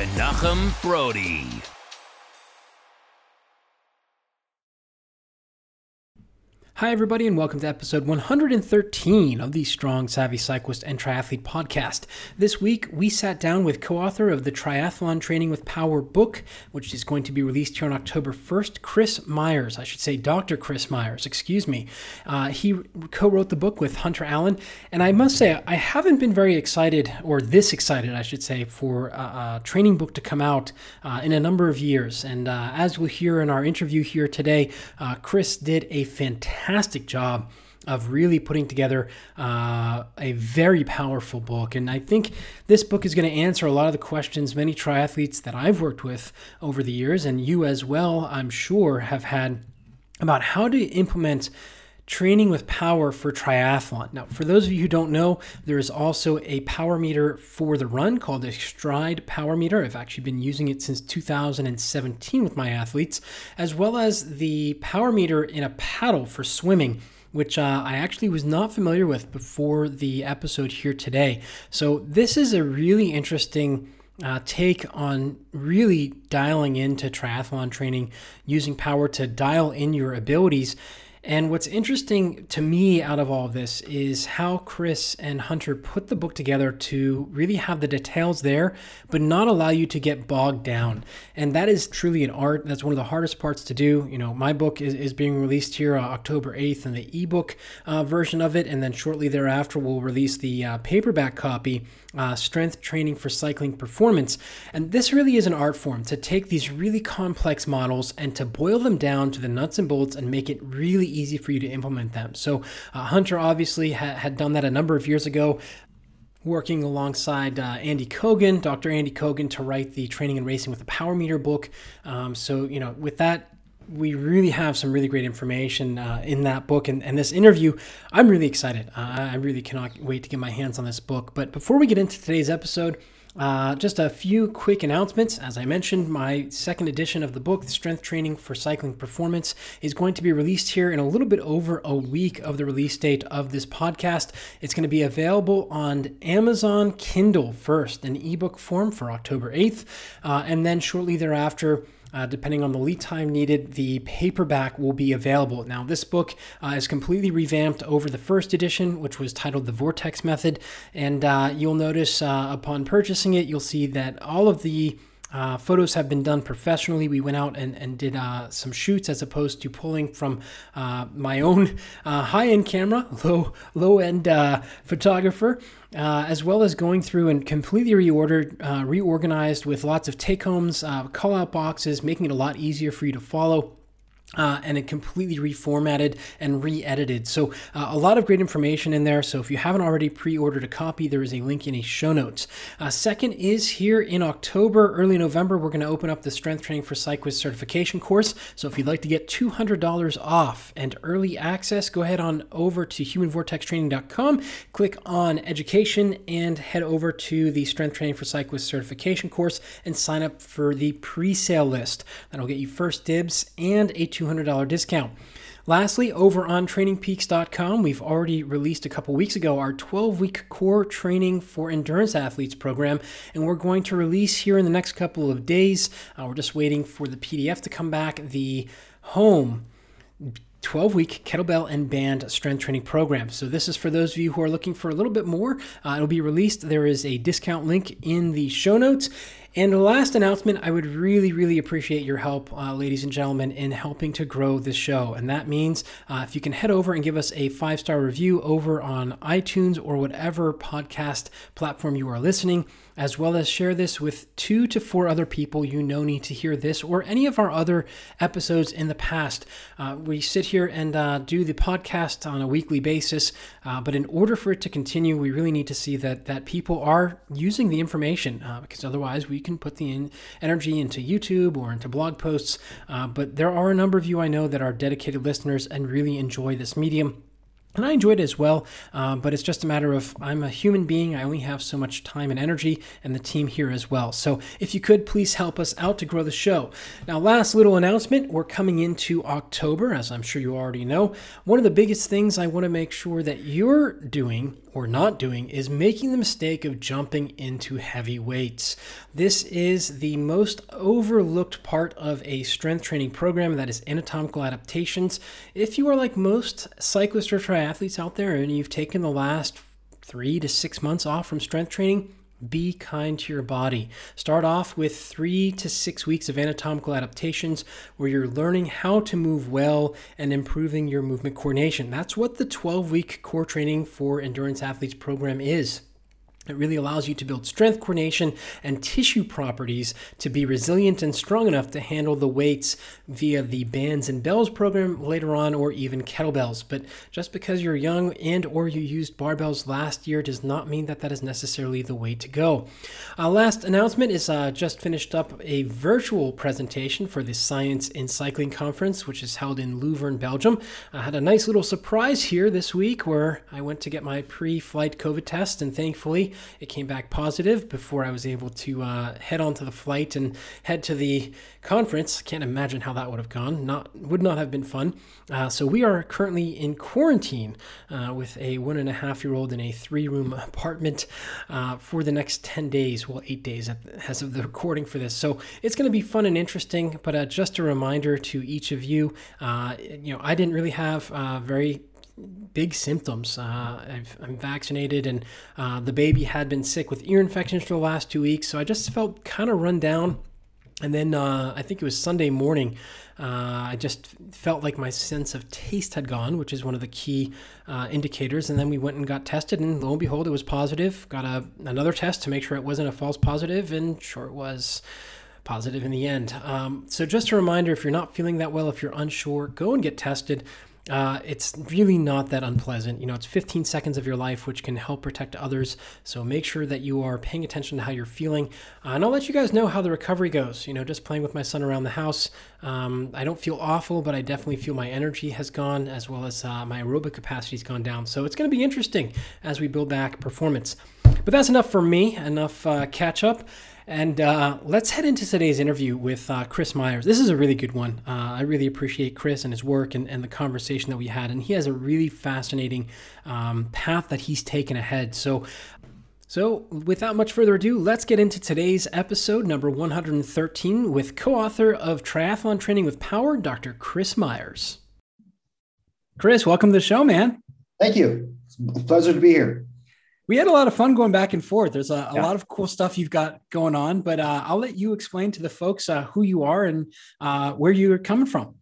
Menachem Brodie. Hi, everybody, and welcome to episode 113 of the Strong Savvy Cyclist and Triathlete podcast. This week, we sat down with co author of the Triathlon Training with Power book, which is going to be released here on October 1st, Chris Myers. I should say Dr. Chris Myers, excuse me. Uh, he co wrote the book with Hunter Allen, and I must say, I haven't been very excited, or this excited, I should say, for a, a training book to come out uh, in a number of years. And uh, as we'll hear in our interview here today, uh, Chris did a fantastic fantastic job of really putting together uh, a very powerful book. And I think this book is going to answer a lot of the questions many triathletes that I've worked with over the years, and you as well, I'm sure, have had about how to implement training with power for triathlon. Now, for those of you who don't know, there is also a power meter for the run called a Stryd Power Meter. I've actually been using it since 2017 with my athletes, as well as the power meter in a paddle for swimming which uh, I actually was not familiar with before the episode here today. So, this is a really interesting uh, take on really dialing into triathlon training, using power to dial in your abilities. And what's interesting to me out of all of this is how Chris and Hunter put the book together to really have the details there, but not allow you to get bogged down. And that is truly an art. That's one of the hardest parts to do. You know, my book is, is being released here uh, October 8th in the ebook uh, version of it. And then shortly thereafter, we'll release the uh, paperback copy, uh, Strength Training for Cycling Performance. And this really is an art form to take these really complex models and to boil them down to the nuts and bolts and make it really easy for you to implement them. So, uh, Hunter obviously ha- had done that a number of years ago working alongside uh, Andy Coggan, Dr. Andy Coggan, to write the Training and Racing with the Power Meter book. Um, so, you know, with that, we really have some really great information uh, in that book and, and, this interview. I'm really excited. Uh, I really cannot wait to get my hands on this book. But before we get into today's episode, uh, just a few quick announcements. As I mentioned, my second edition of the book, Strength Training for Cycling Performance, is going to be released here in a little bit over a week of the release date of this podcast. It's going to be available on Amazon Kindle first an ebook form for October 8th, uh, and then shortly thereafter, uh, depending on the lead time needed, the paperback will be available. Now, this book uh, is completely revamped over the first edition, which was titled The Vortex Method. And uh, you'll notice uh, upon purchasing it, you'll see that all of the uh, photos have been done professionally. We went out and, and did uh, some shoots as opposed to pulling from uh, my own uh, high end camera, low low end uh, photographer, uh, as well as going through and completely reordered, reorganized with lots of take homes, call out boxes, making it a lot easier for you to follow. Uh, and it completely reformatted and re-edited. So uh, a lot of great information in there. So if you haven't already pre-ordered a copy, there is a link in a show notes. Uh, second is here in October, early November, we're going to open up the Strength Training for Cyclists certification course. So if you'd like to get $200 off and early access, go ahead on over to humanvortextraining.com, click on education, and head over to the Strength Training for Cyclists certification course and sign up for the pre-sale list. That'll get you first dibs and a $200 discount. Lastly, over on trainingpeaks.com, we've already released a couple weeks ago our 12 week core training for endurance athletes program, and we're going to release here in the next couple of days. Uh, we're just waiting for the PDF to come back. The home 12 week kettlebell and band strength training program. So, this is for those of you who are looking for a little bit more. Uh, it'll be released. There is a discount link in the show notes. And the last announcement, I would really, really appreciate your help, uh, ladies and gentlemen, in helping to grow this show. And that means uh, if you can head over and give us a five star review over on iTunes or whatever podcast platform you are listening as well as share this with two to four other people you know need to hear this or any of our other episodes in the past. Uh, we sit here and uh, do the podcast on a weekly basis, uh, but in order for it to continue, we really need to see that that people are using the information uh, because otherwise we can put the in- energy into YouTube or into blog posts. Uh, but there are a number of you I know that are dedicated listeners and really enjoy this medium. And I enjoyed it as well, uh, but it's just a matter of I'm a human being. I only have so much time and energy, and the team here as well. So if you could, please help us out to grow the show. Now, last little announcement we're coming into October, as I'm sure you already know. One of the biggest things I want to make sure that you're doing or not doing is making the mistake of jumping into heavy weights. This is the most overlooked part of a strength training program that is anatomical adaptations. If you are like most cyclists or triathletes out there and you've taken the last three to six months off from strength training, be kind to your body. Start off with three to six weeks of anatomical adaptations where you're learning how to move well and improving your movement coordination. That's what the 12 week core training for endurance athletes program is. It really allows you to build strength, coordination, and tissue properties to be resilient and strong enough to handle the weights via the bands and bells program later on or even kettlebells. But just because you're young and or you used barbells last year does not mean that that is necessarily the way to go. Uh, last announcement is uh, just finished up a virtual presentation for the Science in Cycling Conference, which is held in Leuven, Belgium. I had a nice little surprise here this week where I went to get my pre-flight COVID test and thankfully it came back positive before I was able to uh, head onto the flight and head to the conference. Can't imagine how that would have gone. Not would not have been fun. Uh, so we are currently in quarantine uh, with a one and a half year old in a three room apartment uh, for the next ten days. Well, eight days as of the recording for this. So it's going to be fun and interesting. But uh, just a reminder to each of you, uh, you know, I didn't really have very big symptoms. Uh, i am vaccinated, and uh, the baby had been sick with ear infections for the last two weeks, so I just felt kind of run down. And then uh, I think it was Sunday morning. Uh, I just felt like my sense of taste had gone, which is one of the key uh, indicators. And then we went and got tested, and lo and behold, it was positive. Got a, another test to make sure it wasn't a false positive, and sure it was positive in the end. Um, so, just a reminder if you're not feeling that well, if you're unsure, go and get tested. Uh, it's really not that unpleasant. You know, it's 15 seconds of your life, which can help protect others. So make sure that you are paying attention to how you're feeling. Uh, and I'll let you guys know how the recovery goes. You know, just playing with my son around the house. Um, I don't feel awful, but I definitely feel my energy has gone as well as uh, my aerobic capacity has gone down. So it's going to be interesting as we build back performance. But that's enough for me, enough uh, catch up. And uh, let's head into today's interview with uh, Chris Myers. This is a really good one. Uh, I really appreciate Chris and his work and, and, the conversation that we had. And he has a really fascinating um, path that he's taken ahead. So, so, without much further ado, let's get into today's episode, number 113, with co author of Triathlon Training with Power, Dr. Chris Myers. Chris, welcome to the show, man. Thank you. It's a pleasure to be here we had a lot of fun going back and forth. There's a, a yeah. lot of cool stuff you've got going on, but uh, I'll let you explain to the folks uh, who you are and uh, where you're coming from.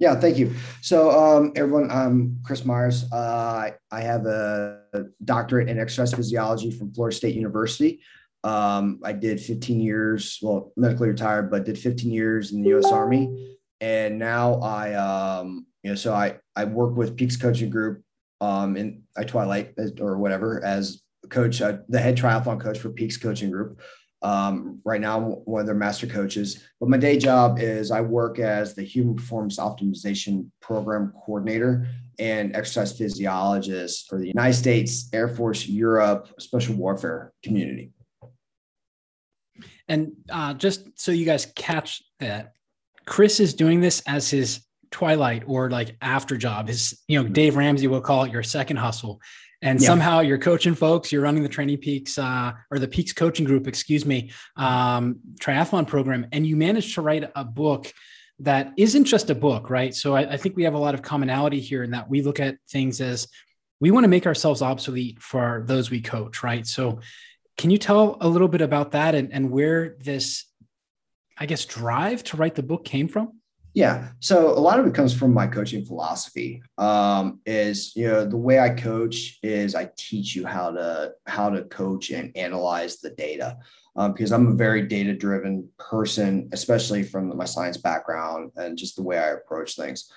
Yeah, thank you. So, um, everyone, I'm Chris Myers. Uh, I have a doctorate in exercise physiology from Florida State University. Um, I did 15 years, well, medically retired, but did 15 years in the U.S. Army, and now I, um, you know, so I I work with Peaks Coaching Group um, in I Twilight or whatever as coach, uh, the head triathlon coach for Peaks Coaching Group. Um, right now, I'm one of their master coaches. But my day job is I work as the Human Performance Optimization Program Coordinator and exercise physiologist for the United States Air Force Europe Special Warfare community. And uh, just so you guys catch that, Chris is doing this as his twilight or like after job. His, you know, Dave Ramsey will call it your second hustle and yeah. somehow you're coaching folks you're running the training peaks uh, or the peaks coaching group excuse me um, triathlon program and you managed to write a book that isn't just a book right? So I, I, think we have a lot of commonality here in that we look at things as we want to make ourselves obsolete for those we coach right? So can you tell a little bit about that and, and where this i guess drive to write the book came from yeah. So a lot of it comes from my coaching philosophy. Um, is you know the way I coach is I teach you how to how to coach and analyze the data um, because I'm a very data driven person, especially from my science background and just the way I approach things.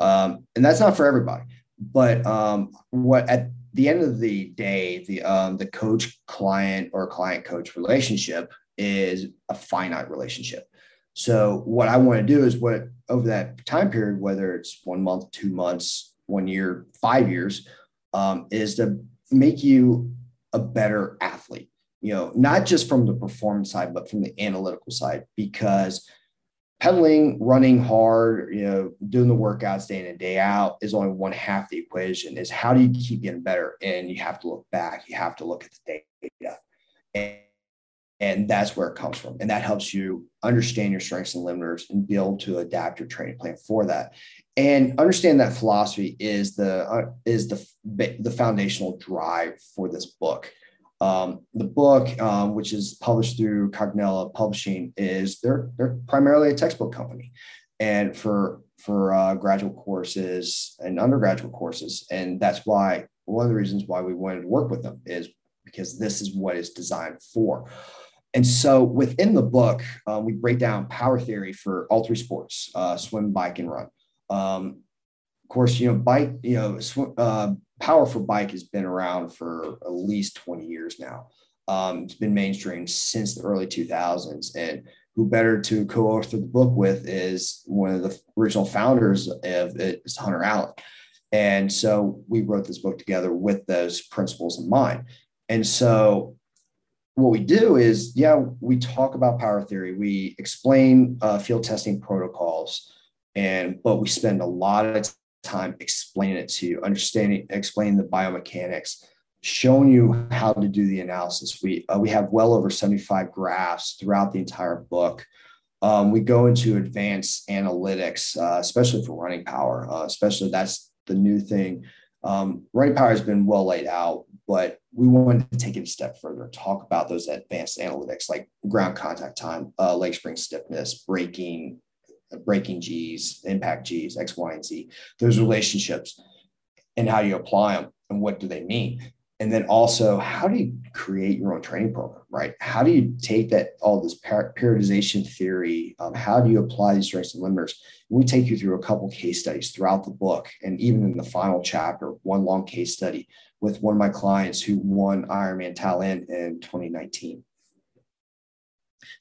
Um, and that's not for everybody. But um, what at the end of the day, the um, the coach client or client coach relationship is a finite relationship. So what I want to do is what over that time period, whether it's one month, two months, one year, five years, um, is to make you a better athlete. You know, not just from the performance side, but from the analytical side, because pedaling, running hard, you know, doing the workouts day in and day out is only one half the equation. Is how do you keep getting better? And you have to look back. You have to look at the data. And and that's where it comes from. And that helps you understand your strengths and limiters and able to adapt your training plan for that. And understand that philosophy is the uh, is the the foundational drive for this book. Um, the book, um, which is published through Cognella Publishing, is they're they're primarily a textbook company, and for for uh, graduate courses and undergraduate courses, and that's why one of the reasons why we wanted to work with them is because this is what it's designed for. And so within the book, uh, we break down power theory for all three sports uh, swim, bike, and run. Um, of course, you know, bike, you know, sw- uh, power for bike has been around for at least 20 years now. Um, it's been mainstream since the early 2000s. And who better to co author the book with is one of the original founders of it, is Hunter Allen. And so we wrote this book together with those principles in mind. And so what we do is, yeah, we talk about power theory, we explain uh, field testing protocols, and but we spend a lot of time explaining it to you, understanding, explaining the biomechanics, showing you how to do the analysis. We uh, we have well over seventy five graphs throughout the entire book. Um, we go into advanced analytics, uh, especially for running power. Uh, especially that's the new thing. Um, running power has been well laid out, but we wanted to take it a step further, talk about those advanced analytics like ground contact time, uh, leg spring stiffness, braking, braking G's, impact G's, X, Y, and Z, those relationships and how you apply them and what do they mean. And then also, how do you create your own training program, right? How do you take that all this periodization theory? Um, how do you apply these strengths and limiters? we take you through a couple case studies throughout the book, and even in the final chapter, one long case study with one of my clients who won Ironman Tallinn in 2019.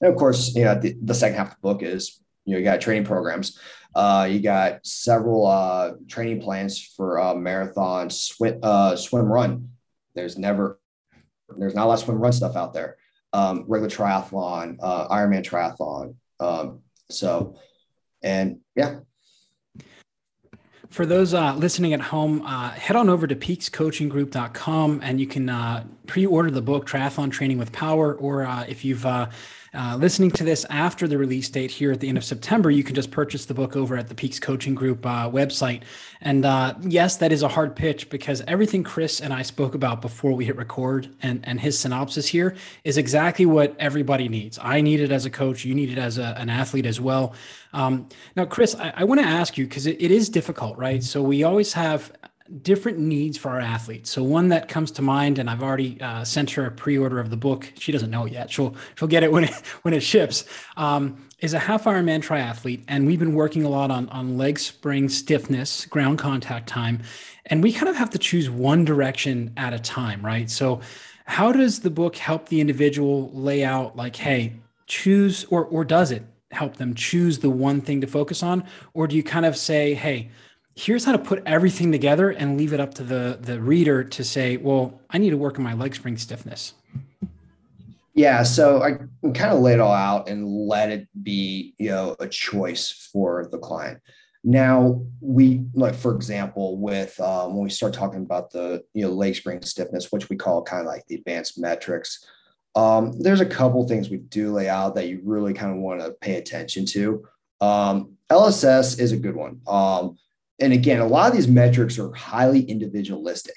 And of course, you know, the, the second half of the book is, you know, you got training programs. Uh, you got several uh, training plans for uh, marathon, swim, swim, run. There's never, there's not a lot of swim, run stuff out there. Um, regular triathlon, uh, Ironman triathlon. Um, so, and yeah, for those uh, listening at home, uh, head on over to peakscoachinggroup.com and you can uh, pre order the book, Triathlon Training with Power. Or uh, if you've uh, listening to this after the release date here at the end of September, you can just purchase the book over at the Peaks Coaching Group uh, website. And uh, yes, that is a hard pitch because everything Chris and I spoke about before we hit record and, and his synopsis here is exactly what everybody needs. I need it as a coach, you need it as a, an athlete as well. Um, now, Chris, I, I want to ask you because it, it is difficult, right? So we always have different needs for our athletes. So one that comes to mind, and I've already uh, sent her a pre-order of the book. She doesn't know it yet. She'll she'll get it when it when it ships. Um, is a half Ironman triathlete, and we've been working a lot on on leg spring stiffness, ground contact time, and we kind of have to choose one direction at a time, right? So, how does the book help the individual lay out like, hey, choose, or or does it help them choose the one thing to focus on, or do you kind of say, hey? Here's how to put everything together and leave it up to the the reader to say well i need to work on my leg spring stiffness. Yeah so i kind of lay it all out and let it be you know a choice for the client. Now we like for example with um, when we start talking about the you know leg spring stiffness which we call kind of like the advanced metrics um, there's a couple things we do lay out that you really kind of want to pay attention to. Um, lss is a good one. Um, and again, a lot of these metrics are highly individualistic.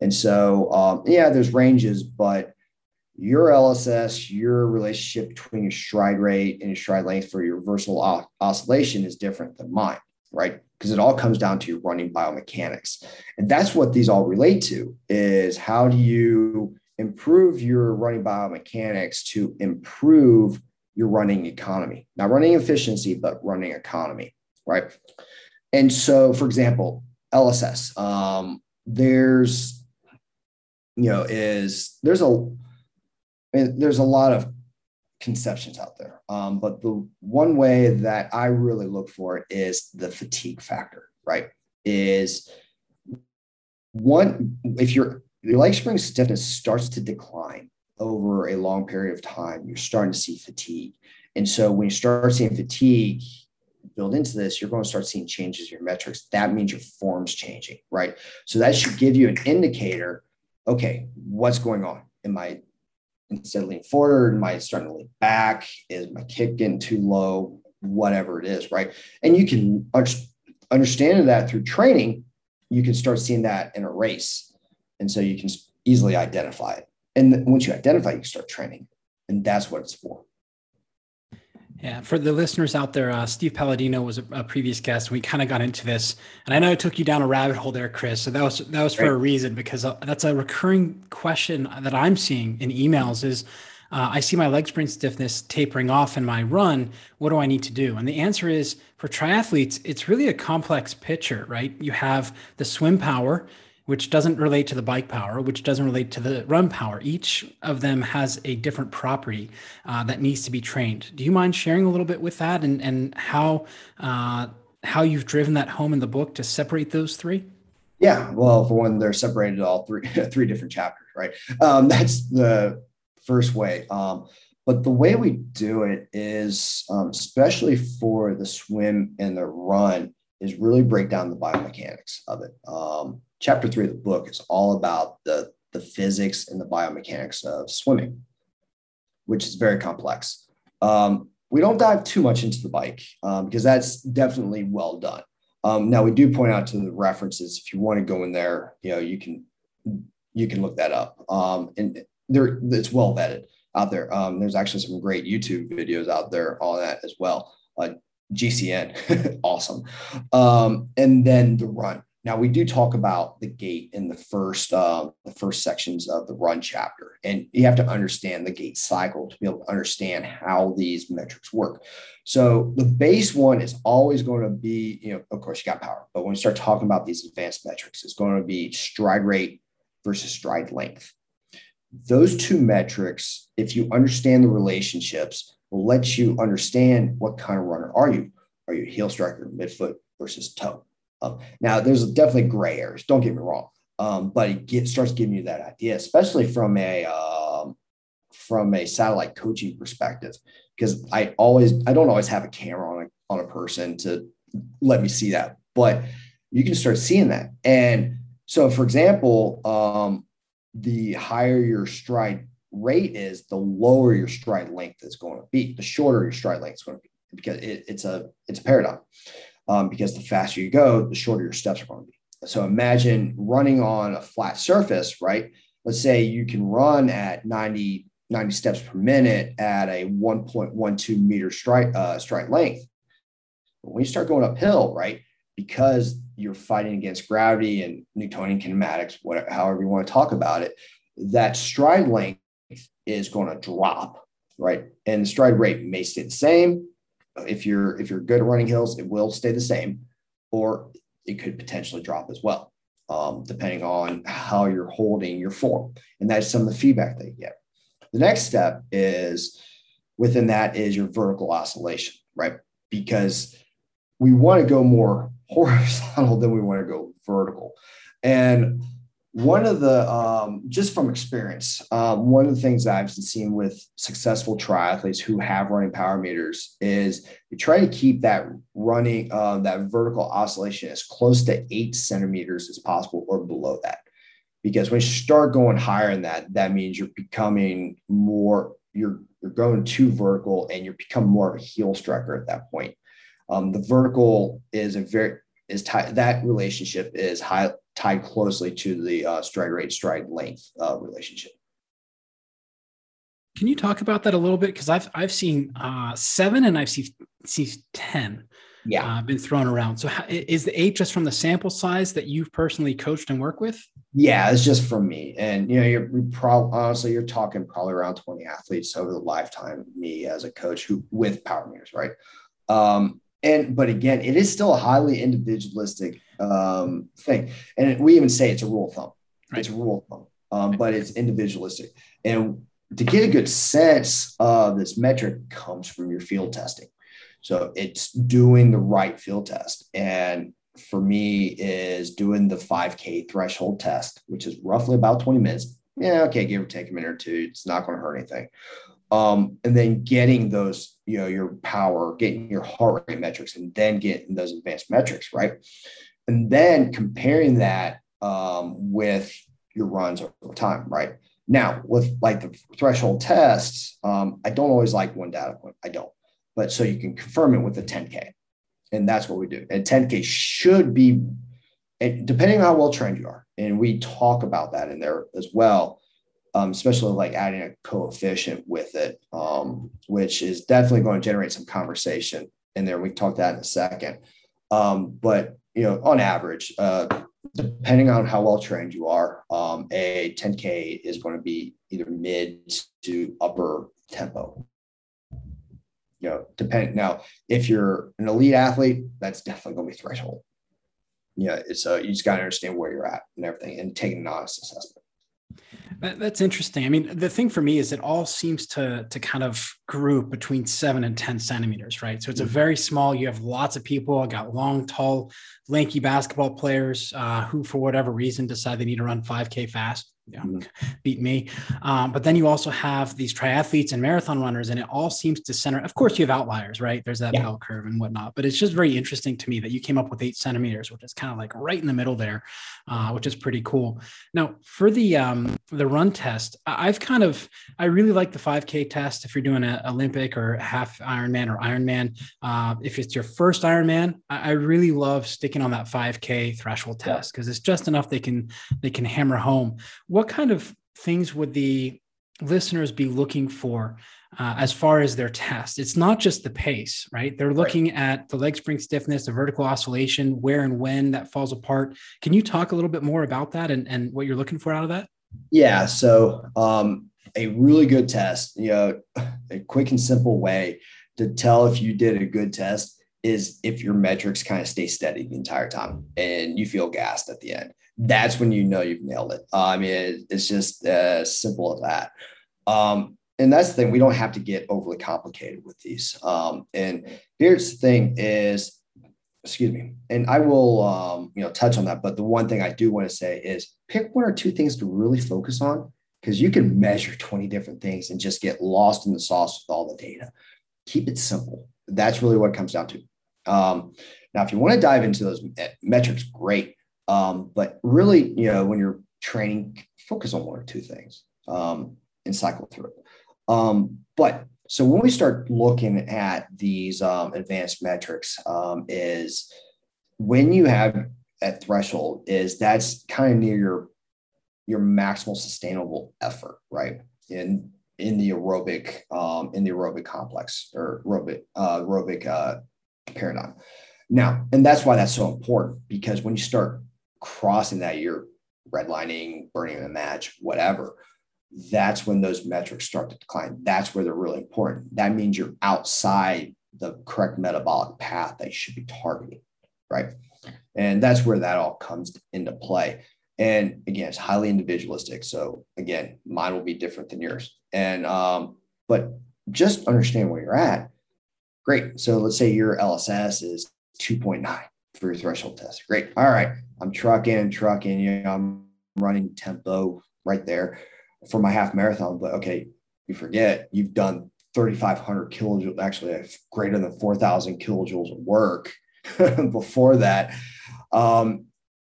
And so, um, yeah, there's ranges, but your LSS, your relationship between your stride rate and your stride length for your reversal oscillation is different than mine, right? Because it all comes down to your running biomechanics. And that's what these all relate to is how do you improve your running biomechanics to improve your running economy, not running efficiency, but running economy, right? And so, for example, LSS, um, there's, you know, is there's a there's a lot of conceptions out there. Um, but the one way that I really look for it is the fatigue factor, right? Is one, if your, your leg spring stiffness starts to decline over a long period of time, you're starting to see fatigue. And so when you start seeing fatigue build into this, you're going to start seeing changes in your metrics. That means your form's changing, right? So that should give you an indicator. Okay, what's going on? Am I instead leaning forward? Am I starting to lean back? Is my kick getting too low? Whatever it is, right? And you can understand that through training, you can start seeing that in a race. And so you can easily identify it. And once you identify, you start training. And that's what it's for. Yeah, for the listeners out there, uh, Steve Palladino was a, a, previous guest. We kind of got into this, and I know it took you down a rabbit hole there, Chris. So that was that was for right. a reason because uh, that's a recurring question that I'm seeing in emails. Is uh, I see my leg spring stiffness tapering off in my run. What do I need to do? And the answer is for triathletes, it's really a complex picture, right? You have the swim power, which doesn't relate to the bike power, which doesn't relate to the run power. Each of them has a different property uh, that needs to be trained. Do you mind sharing a little bit with that and and how uh, how you've driven that home in the book to separate those three? Yeah, well, for one, they're separated all three three different chapters, right? Um, that's the first way. Um, but the way we do it is, um, especially for the swim and the run, is really break down the biomechanics of it. Um, chapter three of the book is all about the, the physics and the biomechanics of swimming, which is very complex. Um, we don't dive too much into the bike um, because that's definitely well done. Um, now we do point out to the references if you want to go in there, you know, you can you can look that up. Um, and there it's well vetted out there. Um, there's actually some great YouTube videos out there on that as well. Uh, GCN, awesome. Um, and then the run. Now we do talk about the gait in the first uh, the first sections of the run chapter, and you have to understand the gait cycle to be able to understand how these metrics work. So the base one is always going to be, you know, of course you got power, but when we start talking about these advanced metrics, it's going to be stride rate versus stride length. Those two metrics, if you understand the relationships, will let you understand what kind of runner are you. Are you heel striker, midfoot versus toe? Um, now, there's definitely gray areas. Don't get me wrong, um, but it get, starts giving you that idea, especially from a um, from a satellite coaching perspective, because I always I don't always have a camera on a, on a person to let me see that, but you can start seeing that. And so, for example, um, the higher your stride rate is, the lower your stride length is going to be. The shorter your stride length is going to be because it, it's a it's a paradigm um, because the faster you go, the shorter your steps are going to be. So imagine running on a flat surface, right? Let's say you can run at 90, 90 steps per minute at a 1.12 meter stride, uh, stride length. But when you start going uphill, right, because you're fighting against gravity and Newtonian kinematics, whatever, however you want to talk about it, that stride length is going to drop, right? And the stride rate may stay the same, if you're if you're good at running hills, it will stay the same, or it could potentially drop as well, um, depending on how you're holding your form. And that's some of the feedback that you get. The next step is within that is your vertical oscillation, right? Because we want to go more horizontal than we want to go vertical. And one of the um, just from experience um, one of the things i've seen with successful triathletes who have running power meters is you try to keep that running uh, that vertical oscillation as close to eight centimeters as possible or below that. Because when you start going higher than that that means you're becoming more you're you're going too vertical and you're becoming more of a heel striker at that point. Um, the vertical is a very is tight that relationship is high tied closely to the uh, stride rate stride length uh, relationship. Can you talk about that a little bit? Because I've I've seen uh, seven and I've seen seen ten. Yeah, uh, been thrown around. So how, is the eight just from the sample size that you've personally coached and work with? Yeah, it's just from me. And you know, you're probably honestly you're talking probably around 20 athletes over the lifetime of me as a coach who with power meters, right? Um, and but again, it is still a highly individualistic um, thing, and we even say it's a rule of thumb. Right. It's a rule of thumb, um, but it's individualistic. And to get a good sense of this metric comes from your field testing. So it's doing the right field test. And for me is doing the 5K threshold test, which is roughly about 20 minutes. Yeah, okay, give or take a minute or two. It's not going to hurt anything. Um, and then getting those, you know, your power, getting your heart rate metrics, and then getting those advanced metrics, right? And then comparing that um, with your runs over time, right? Now, with like the threshold tests, um, I don't always like one data point. I don't, but so you can confirm it with the 10K, and that's what we do. And 10K should be, depending on how well trained you are, and we talk about that in there as well. Um, especially like adding a coefficient with it, um, which is definitely going to generate some conversation in there. We talk that in a second. Um, but you know, on average, uh, depending on how well trained you are, um, a 10K is going to be either mid to upper tempo. You know, depend now if you're an elite athlete, that's definitely going to be threshold. Yeah, so you just got to understand where you're at and everything, and take an honest assessment. That's interesting. I mean, the thing for me is it all seems to to kind of group between seven and ten centimeters, right? So it's a mm-hmm. very small. You have lots of people. I got long, tall, lanky basketball players uh, who, for whatever reason, decide they need to run five k fast yeah, mm-hmm. beat me. Um, but then you also have these triathletes and marathon runners, and it all seems to center. Of course, you have outliers, right? There's that yeah. bell curve and whatnot. But it's just very interesting to me that you came up with eight centimeters, which is kind of like right in the middle there, uh, which is pretty cool. Now, for the um, the run test, I've kind of I really like the 5K test if you're doing an Olympic or half Ironman or Ironman. Uh, if it's your first Ironman, I, I really love sticking on that 5K threshold test because it's just enough they can they can hammer home. What what kind of things would the listeners be looking for uh, as far as their test? It's not just the pace, right? They're looking right. at the leg spring stiffness, the vertical oscillation, where and when that falls apart. Can you talk a little bit more about that and, and what you're looking for out of that? Yeah. So, um, a really good test, you know, a quick and simple way to tell if you did a good test is if your metrics kind of stay steady the entire time and you feel gassed at the end that's when you know you've nailed it. Uh, I mean, it, it's just as simple as that. Um, and that's the thing. We don't have to get overly complicated with these. Um, and here's the thing: is excuse me, and I will um, you know touch on that. But the one thing I do want to say is pick one or two things to really focus on because you can measure 20 different things and just get lost in the sauce with all the data. Keep it simple. That's really what it comes down to. Um, now, if you want to dive into those metrics, great. Um, but really, you know, when you're training, focus on one or two things um, and cycle through it. Um, but so when we start looking at these um, advanced metrics, um, is when you have at threshold is that's kind of near your your maximal sustainable effort, right? In in the aerobic um, in the aerobic complex or aerobic uh, aerobic uh, paradigm. Now, and that's why that's so important because when you start crossing that, you're redlining, burning the match, whatever. That's when those metrics start to decline. That's where they're really important. That means you're outside the correct metabolic path that you should be targeting, right? And that's where that all comes into play. And again, it's highly individualistic. So again, mine will be different than yours. And um, but just understand where you're at. Great. So let's say your LSS is 2.9 for your threshold test. Great. All right. I'm trucking, trucking, you know, I'm running tempo right there for my half marathon. But okay, you forget you've done 3,500 kilojoules, actually greater than 4,000 kilojoules of work before that. Um,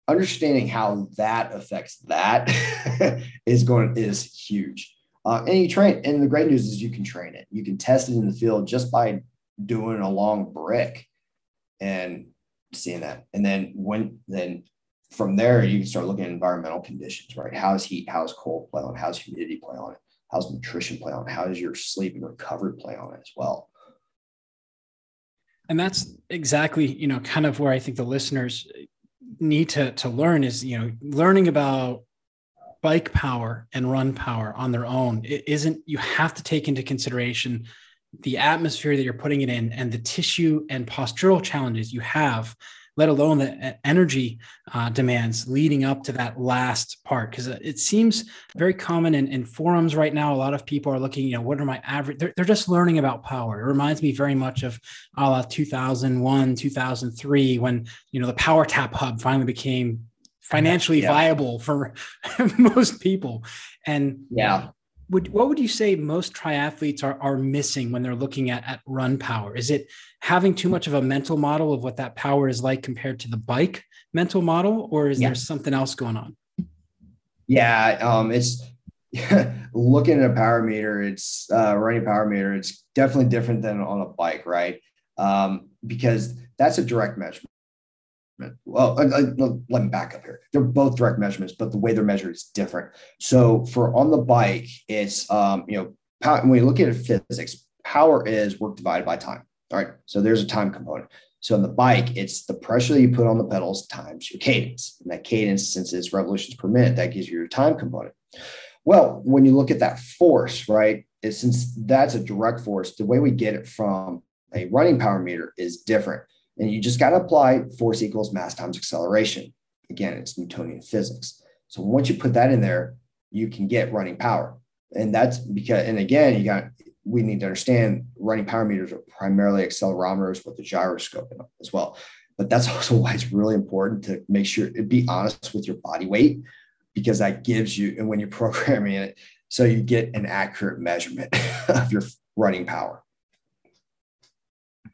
understanding how that affects that is going is huge. Uh, and you train, and the great news is you can train it. You can test it in the field just by doing a long brick, and seeing that. And then when then from there you can start looking at environmental conditions, right? How's heat, how's cold play on, how's humidity play on it, how's nutrition play on, it? how does your sleep and recovery play on it as well. And that's exactly, you know, kind of where I think the listeners need to to learn is, you know, learning about bike power and run power on their own. It isn't you have to take into consideration the atmosphere that you're putting it in and the tissue and postural challenges you have let alone the energy uh, demands leading up to that last part. Because it seems very common in, in, forums right now. A lot of people are looking, you know, what are my average? They're, they're just learning about power. It reminds me very much of a la 2001, 2003, when, you know, the Power Tap Hub finally became financially yeah. viable for most people. And yeah would what would you say most triathletes are are missing when they're looking at at run power? Is it having too much of a mental model of what that power is like compared to the bike mental model, or is yeah. there something else going on? Yeah, um, it's looking at a power meter. It's uh, running power meter. It's definitely different than on a bike, right? Um, because that's a direct measurement well, uh, uh, let me back up here. They're both direct measurements, but the way they're measured is different. So for on the bike, it's um, you know, power, when you look at physics, power is work divided by time. All right. So there's a time component. So on the bike, it's the pressure that you put on the pedals times your cadence. And that cadence, since it's revolutions per minute, that gives you your time component. Well, when you look at that force, right, is since that's a direct force, the way we get it from a running power meter is different. And you just got to apply force equals mass times acceleration. Again, it's Newtonian physics. So once you put that in there, you can get running power. And that's because, and again, you got, we need to understand running power meters are primarily accelerometers with the gyroscope as well. But that's also why it's really important to make sure, be honest with your body weight, because that gives you, and when you're programming it, so you get an accurate measurement of your running power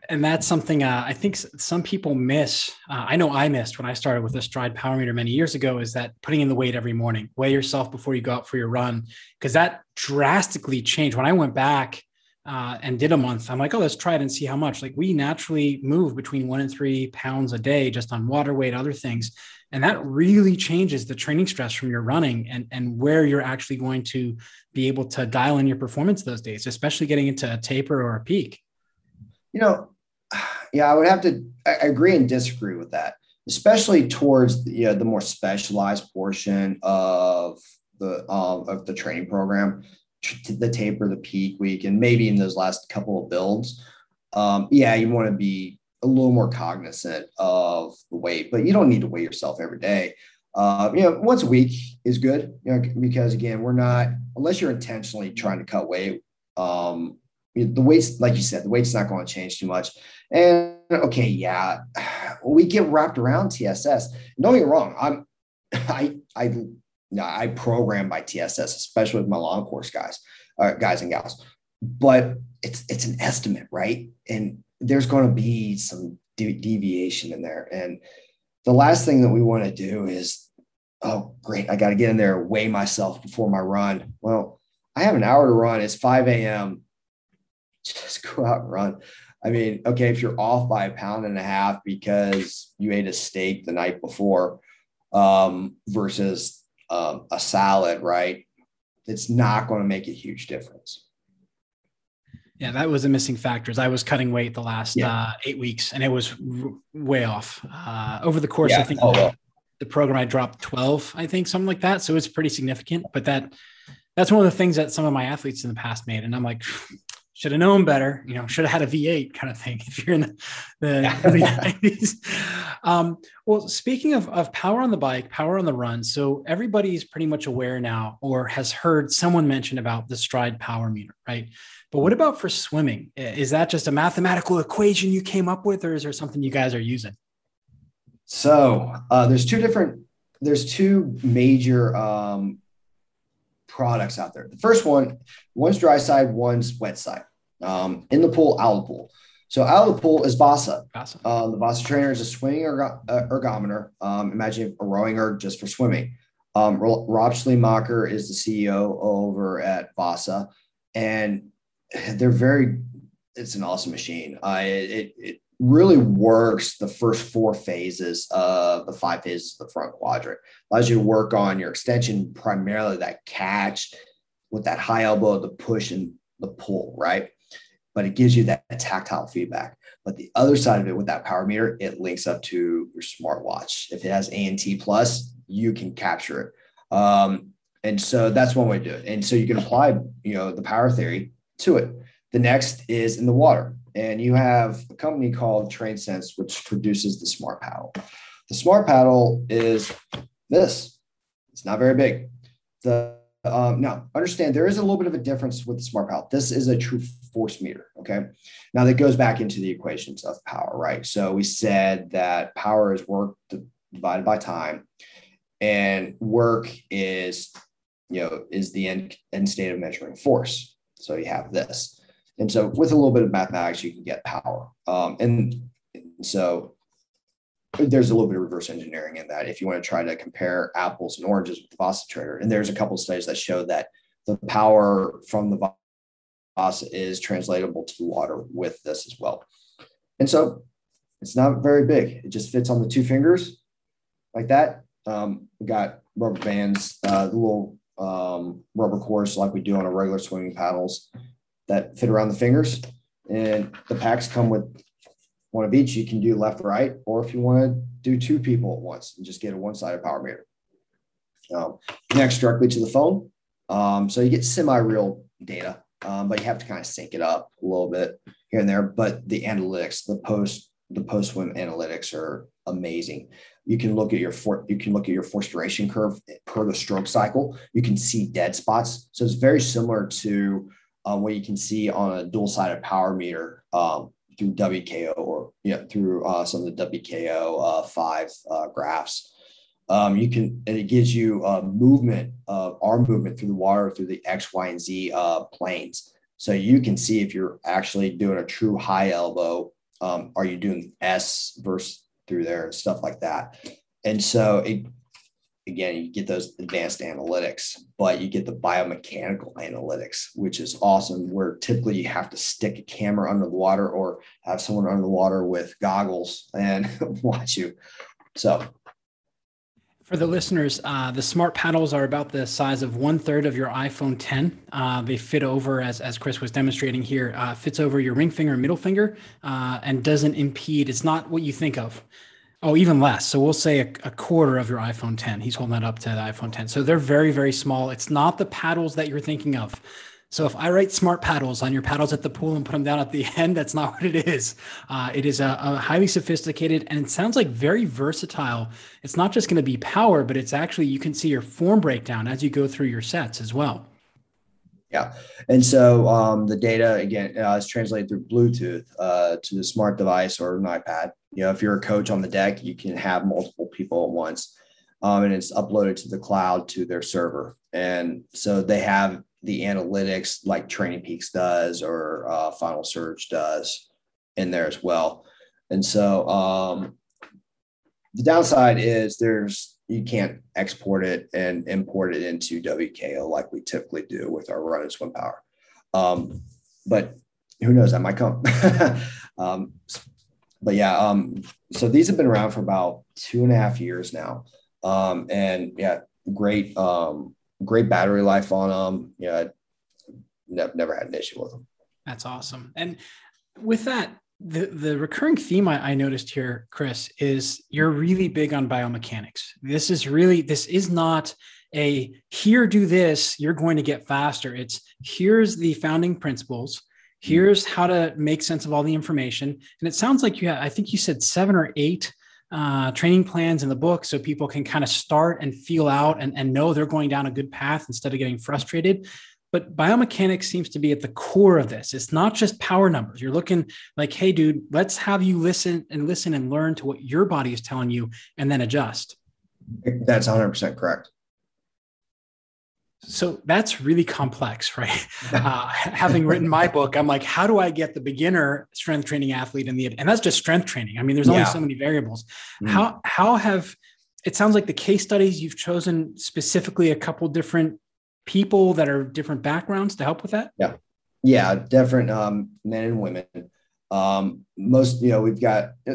and that's something uh, I think some people miss. Uh, I know I missed when I started with a Stryd Power Meter many years ago. Is that putting in the weight every morning? Weigh yourself before you go out for your run, because that drastically changed. When I went back uh, and did a month, I'm like, oh, let's try it and see how much. Like we naturally move between one and three pounds a day just on water weight, other things, and that really changes the training stress from your running and and where you're actually going to be able to dial in your performance those days, especially getting into a taper or a peak. You know, yeah, I would have to agree and disagree with that, especially towards the, you know, the more specialized portion of the um, of the training program, the taper, the peak week, and maybe in those last couple of builds. Um, yeah, you want to be a little more cognizant of the weight, but you don't need to weigh yourself every day. Uh, you know, once a week is good, you know, because again, we're not unless you're intentionally trying to cut weight. Um, the weight's like you said, the weight's not going to change too much. And okay, yeah, we get wrapped around TSS. Get me wrong, I'm I I I program by TSS, especially with my long course guys, uh, guys and gals. But it's it's an estimate, right? And there's going to be some de- deviation in there. And the last thing that we want to do is, oh, great, I got to get in there, weigh myself before my run. Well, I have an hour to run. It's 5 a.m just go out and run. I mean, okay, if you're off by a pound and a half because you ate a steak the night before um, versus um, a salad, right? It's not going to make a huge difference. Yeah, that was a missing factor. I was cutting weight the last yeah. uh, eight weeks, and it was r- way off. Uh, over the course, yeah. I think oh, well. the program I dropped twelve, I think something like that. So it's pretty significant. But that that's one of the things that some of my athletes in the past made, and I'm like, should have known better, you know, should have had a V8 kind of thing if you're in the, the early 90s. Um, well, speaking of, of power on the bike, power on the run. So everybody's pretty much aware now or has heard someone mention about the Stryd power meter, right? But what about for swimming? Is that just a mathematical equation you came up with, or is there something you guys are using? So uh, there's two different, there's two major um, products out there. The first one, one's dry side, one's wet side um, in the pool, out of the pool. So out of the pool is Vasa. Vasa. Uh, the Vasa trainer is a swimming erg- uh, ergometer. Um, imagine a rowing erg just for swimming. Um, Rob Sleamaker is the CEO over at Vasa, and they're very. It's an awesome machine. Uh, it, it really works the first four phases of the five phases of the front quadrant. Allows you to work on your extension, primarily that catch with that high elbow, the push and the pull, right? But it gives you that tactile feedback. But the other side of it with that power meter, it links up to your smartwatch. If it has ANT plus, you can capture it. Um, and so that's one way to do it. And so you can apply, you know, the power theory to it. The next is in the water. and you have a company called TrainSense, which produces the Smart Paddle. The Smart Paddle is this. It's not very big. The um, now understand there is a little bit of a difference with the Smart Paddle. This is a true force meter. Okay. Now that goes back into the equations of power, right? So we said that power is work divided by time, and work is you know is the end end state of measuring force. So you have this. And so with a little bit of mathematics, you can get power. Um, and so there's a little bit of reverse engineering in that if you want to try to compare apples and oranges with the Vasa And there's a couple of studies that show that the power from the is translatable to water with this as well. And so it's not very big. It just fits on the two fingers like that. Um, we got rubber bands, uh, the little um, rubber cores like we do on a regular swimming paddles that fit around the fingers. And the packs come with one of each. You can do left, right, or if you want to do two people at once and just get a one-sided power meter. Um, connects directly to the phone. Um, so you get semi-real data, um, but you have to kind of sync it up a little bit here and there. But the analytics, the post, the post swim analytics are amazing. You can look at your for, you can look at your force duration curve per the stroke cycle. You can see dead spots. So it's very similar to uh, what you can see on a dual-sided power meter um, through WKO or you know, through uh, some of the WKO uh, five uh, graphs. Um, you can, and it gives you a movement of our movement through the water through the X, Y, and Z uh, planes. So you can see if you're actually doing a true high elbow. Um, are you doing S versus through there and stuff like that? And so it again, you get those advanced analytics, but you get the biomechanical analytics, which is awesome. Where typically you have to stick a camera under the water or have someone under the water with goggles and watch you. So, for the listeners, uh, the smart paddles are about the size of one third of your iPhone 10. Uh, they fit over, as, as Chris was demonstrating here, uh, fits over your ring finger and middle finger uh, and doesn't impede. It's not what you think of. Oh, even less. So we'll say a, a, quarter of your iPhone 10. He's holding that up to the iPhone 10. So they're very, very small. It's not the paddles that you're thinking of. So if I write smart paddles on your paddles at the pool and put them down at the end, that's not what it is. Uh, it is a, a, highly sophisticated and it sounds like very versatile. It's not just going to be power, but it's actually you can see your form breakdown as you go through your sets as well. Yeah. And so um, the data, again, uh, is translated through Bluetooth uh, to the smart device or an iPad. You know, if you're a coach on the deck, you can have multiple people at once. Um, and it's uploaded to the cloud to their server. And so they have the analytics like Training Peaks does or uh, Final Surge does in there as well. And so um, the downside is there's you can't export it and import it into WKO like we typically do with our run and swim power. Um, but who knows, that might come. um, but yeah, um, so these have been around for about two and a half years now. Um, and yeah, great, um, great battery life on them. Yeah, never, never had an issue with them. That's awesome. And with that, the the recurring theme I, I, noticed here, Chris, is you're really big on biomechanics. This is really this is not a here do this you're going to get faster. It's here's the founding principles. Here's how to make sense of all the information. And it sounds like you have, I think you said seven or eight uh, training plans in the book so people can kind of start and feel out and, and know they're going down a good path instead of getting frustrated. But biomechanics seems to be at the core of this. It's not just power numbers. You're looking like, hey, dude, let's have you listen and listen and learn to what your body is telling you and then adjust. That's 100% correct. So that's really complex, right? Uh, having written my book, I'm like, how do I get the beginner strength training athlete in the and that's just strength training. I mean, there's only yeah. so many variables. Mm. How how have it sounds like the case studies you've chosen specifically a couple different people that are different backgrounds to help with that? Yeah. Yeah. Different um, men and women. Um, most, you know, we've got uh,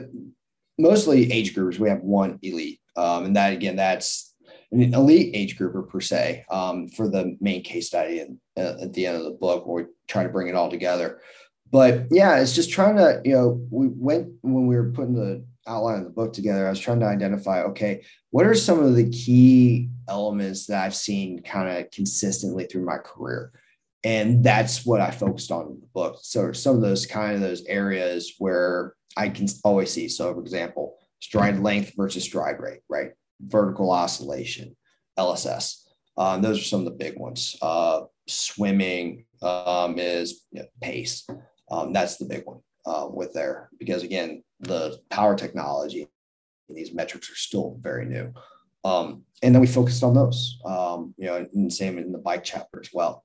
mostly age groups. We have one elite. Um, and that, again, that's an elite age grouper per se um, for the main case study and, uh, at the end of the book where we try to bring it all together. But yeah, it's just trying to, you know, we went when we were putting the outline of the book together, I was trying to identify, okay, what are some of the key elements that I've seen kind of consistently through my career? And that's what I focused on in the book. So some of those kind of those areas where I can always see. So for example, stride length versus stride rate, right? Vertical oscillation, LSS. Um, those are some of the big ones. Uh, swimming um, is you know, pace. Um, that's the big one uh, with there because again, the power technology and these metrics are still very new. Um, and then we focused on those, um, you know, and same in the bike chapter as well.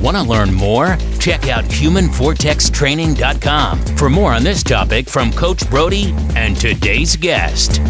Want to learn more? Check out humanvortextraining.com for more on this topic from Coach Brodie and today's guest.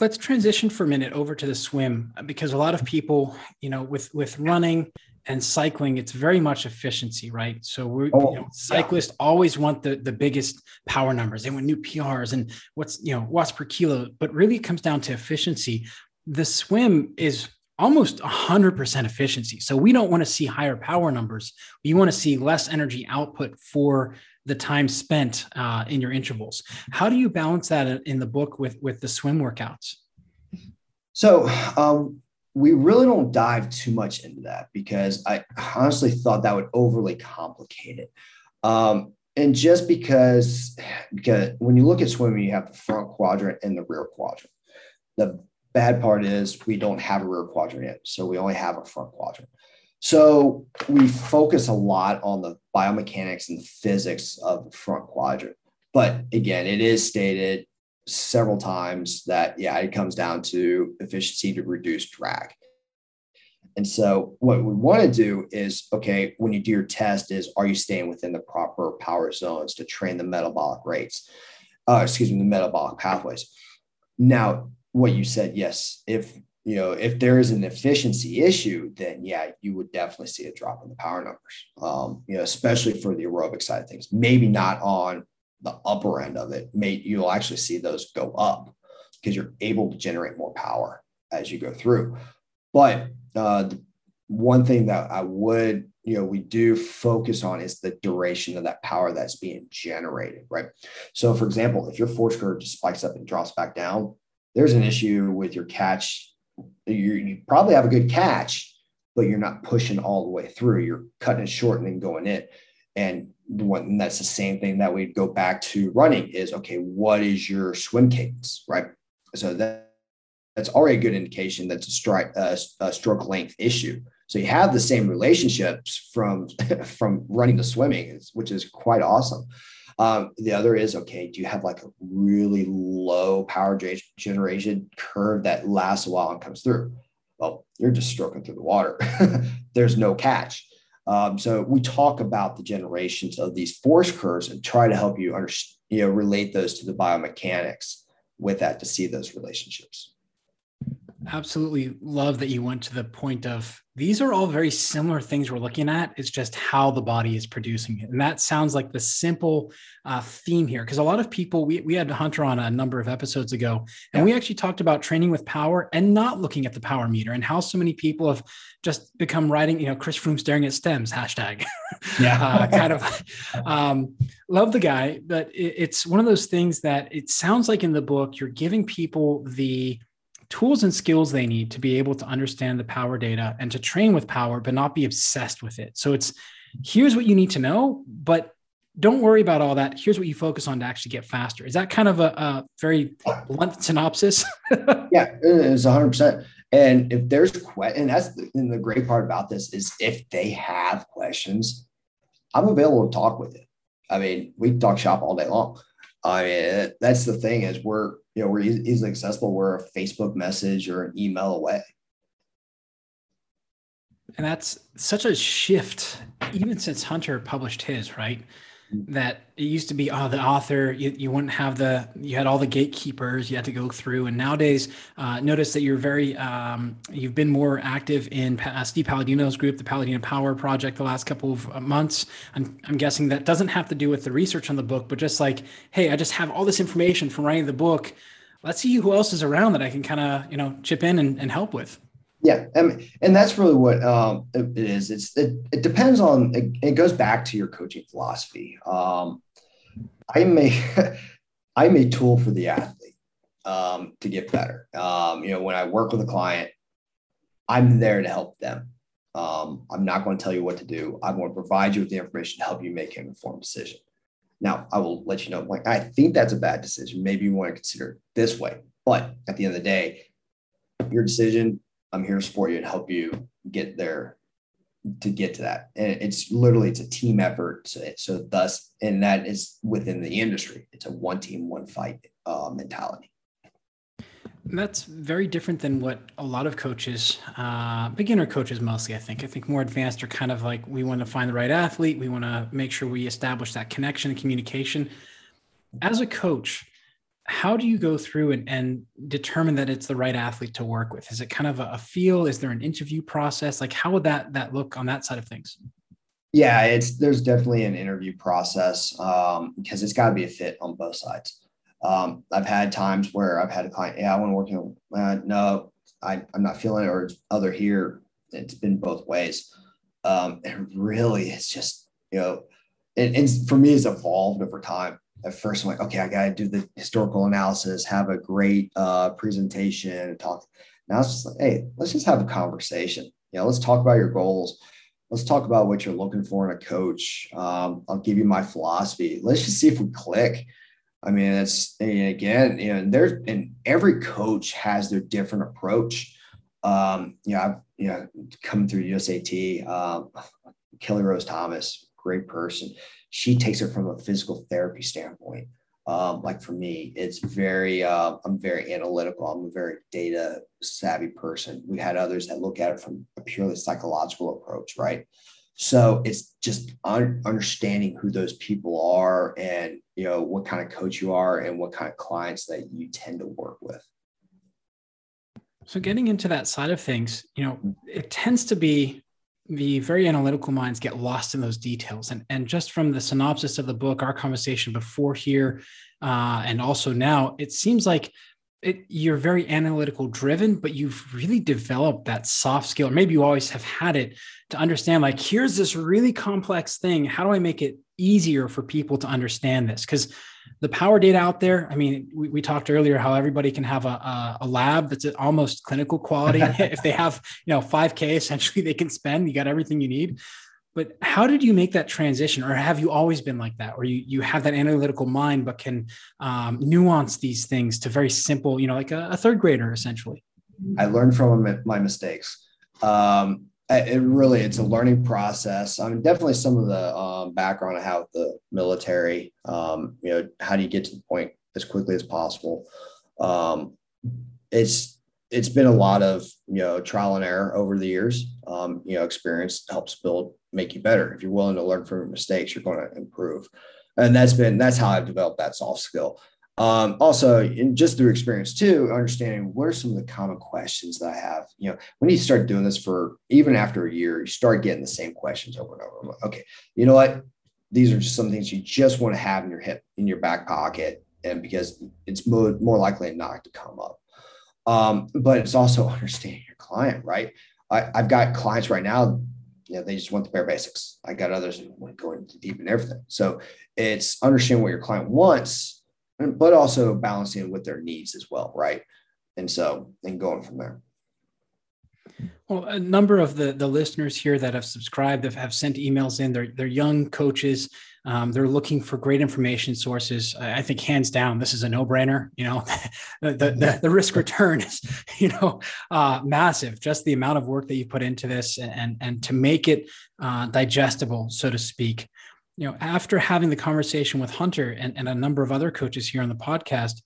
Let's transition for a minute over to the swim because a lot of people, you know, with with running and cycling, it's very much efficiency, right? So we oh, you know, cyclists yeah. always want the the biggest power numbers. They want new PRs and what's you know watts per kilo, but really it comes down to efficiency. The swim is almost 100% efficiency. So we don't want to see higher power numbers. We want to see less energy output for the time spent uh, in your intervals. How do you balance that in the book with with the swim workouts? So um, we really don't dive too much into that because I honestly thought that would overly complicate it. Um, and just because, because when you look at swimming, you have the front quadrant and the rear quadrant. The bad part is we don't have a rear quadrant yet, so we only have a front quadrant. So we focus a lot on the biomechanics and the physics of the front quadrant. But again, it is stated several times that yeah it comes down to efficiency to reduce drag and so what we want to do is okay when you do your test is are you staying within the proper power zones to train the metabolic rates uh, excuse me the metabolic pathways now what you said yes if you know if there is an efficiency issue then yeah you would definitely see a drop in the power numbers um, you know especially for the aerobic side of things maybe not on the upper end of it, may you'll actually see those go up because you're able to generate more power as you go through. But uh, the one thing that I would, you know, we do focus on is the duration of that power that's being generated, right? So, for example, if your force curve just spikes up and drops back down, there's an issue with your catch. You, you probably have a good catch, but you're not pushing all the way through. You're cutting it short and then going in. And one that's the same thing that we'd go back to running is okay, what is your swim cadence, right? So that that's already a good indication that's a strike uh, a stroke length issue. So you have the same relationships from from running to swimming, which is quite awesome. Um, the other is okay. Do you have like a really low power generation curve that lasts a while and comes through? Well, you're just stroking through the water. There's no catch. Um, so we talk about the generations of these force curves and try to help you understand, you know, relate those to the biomechanics with that to see those relationships. Absolutely love that you went to the point of these are all very similar things we're looking at. It's just how the body is producing it. And that sounds like the simple uh, theme here. Because a lot of people, we, we had Hunter on a number of episodes ago, and yeah. we actually talked about training with power and not looking at the power meter and how so many people have just become writing, you know, Chris Froome staring at stems, hashtag. Yeah. uh, kind of um, love the guy, but it, it's one of those things that it sounds like in the book, you're giving people the tools and skills they need to be able to understand the power data and to train with power, but not be obsessed with it. So it's here's what you need to know, but don't worry about all that. Here's what you focus on to actually get faster. Is that kind of a, a very blunt synopsis? yeah, it's 100%. And if there's questions, and that's the, and the great part about this is if they have questions, I'm available to talk with it. I mean, we talk shop all day long. I mean, that's the thing is we're you know, we're easily accessible. We're a Facebook message or an email away. And that's such a shift, even since Hunter published his, right? That it used to be, oh, the author, you, you wouldn't have the, you had all the gatekeepers you had to go through. And nowadays, uh, notice that you're very, um, you've been more active in uh, Steve Palladino's group, the Paladino Power Project, the last couple of uh, months. I'm, I'm guessing that doesn't have to do with the research on the book, but just like, hey, I just have all this information from writing the book let's see who else is around that I can kind of, you know, chip in and, and help with. Yeah. and and that's really what um, it is. It's, it, it depends on, it, it, goes back to your coaching philosophy. Um, I'm a, I'm a tool for the athlete um, to get better. Um, you know, when I work with a client, I'm there to help them. Um, I'm not going to tell you what to do. I'm going to provide you with the information to help you make an informed decision. Now, I will let you know, like, I think that's a bad decision. Maybe you want to consider it this way. But at the end of the day, your decision, I'm here to support you and help you get there to get to that. And it's literally, it's a team effort. So, so thus, and that is within the industry. It's a one team, one fight uh, mentality. That's very different than what a lot of coaches, uh, beginner coaches mostly, I think. I think more advanced are kind of like we want to find the right athlete. We want to make sure we establish that connection and communication. As a coach, how do you go through and, and determine that it's the right athlete to work with? Is it kind of a, a feel? Is there an interview process? Like how would that that look on that side of things? Yeah, it's there's definitely an interview process um, because it's got to be a fit on both sides. Um, I've had times where I've had a client, yeah, I want to work here. Uh, no, I, I'm not feeling it, or it's other here. It's been both ways. Um, and really, it's just, you know, and, and for me, it's evolved over time. At first, I'm like, okay, I got to do the historical analysis, have a great uh, presentation, talk. Now it's just like, hey, let's just have a conversation. You know, let's talk about your goals. Let's talk about what you're looking for in a coach. Um, I'll give you my philosophy. Let's just see if we click. I mean, it's again, you know, there's and every coach has their different approach. Um, you know, I've you know come through USAT, um, Kelly Rose Thomas, great person. She takes it from a physical therapy standpoint. Um, like for me, it's very, uh, I'm very analytical. I'm a very data savvy person. We had others that look at it from a purely psychological approach, right? So it's just un- understanding who those people are and you know what kind of coach you are and what kind of clients that you tend to work with. So getting into that side of things, you know, it tends to be the very analytical minds get lost in those details. And, and just from the synopsis of the book, our conversation before here, uh, and also now, it seems like it, you're very analytical driven, but you've really developed that soft skill, or maybe you always have had it to understand like, here's this really complex thing. How do I make it easier for people to understand this? Because the power data out there, I mean, we, we talked earlier how everybody can have a, a, a lab that's almost clinical quality. if they have, you know, 5K, essentially they can spend, you got everything you need but how did you make that transition or have you always been like that or you, you have that analytical mind but can um, nuance these things to very simple you know like a, a third grader essentially i learned from my mistakes um, it really it's a learning process i mean definitely some of the um, background i have with the military um, you know how do you get to the point as quickly as possible um, it's it's been a lot of you know trial and error over the years um, you know experience helps build make you better. If you're willing to learn from your mistakes, you're going to improve. And that's been that's how I've developed that soft skill. Um, also, in just through experience too, understanding what are some of the common questions that I have. You know, when you start doing this for even after a year, you start getting the same questions over and over. Okay, you know what? These are just some things you just want to have in your hip in your back pocket, and because it's more, more likely not to come up. Um, but it's also understanding your client, right? I, I've got clients right now you know, they just want the bare basics. I got others who want to go into deep and everything. So it's understanding what your client wants, but also balancing with their needs as well, right? And so and going from there. Well, a number of the, the listeners here that have subscribed have, have sent emails in. They're, they're young coaches. Um, they're looking for great information sources. I think hands down, this is a no brainer. You know, the, the, the, risk return is, you know, uh, massive. Just the amount of work that you put into this and, and to make it uh, digestible, so to speak. You know, after having the conversation with Hunter and, and a number of other coaches here on the podcast,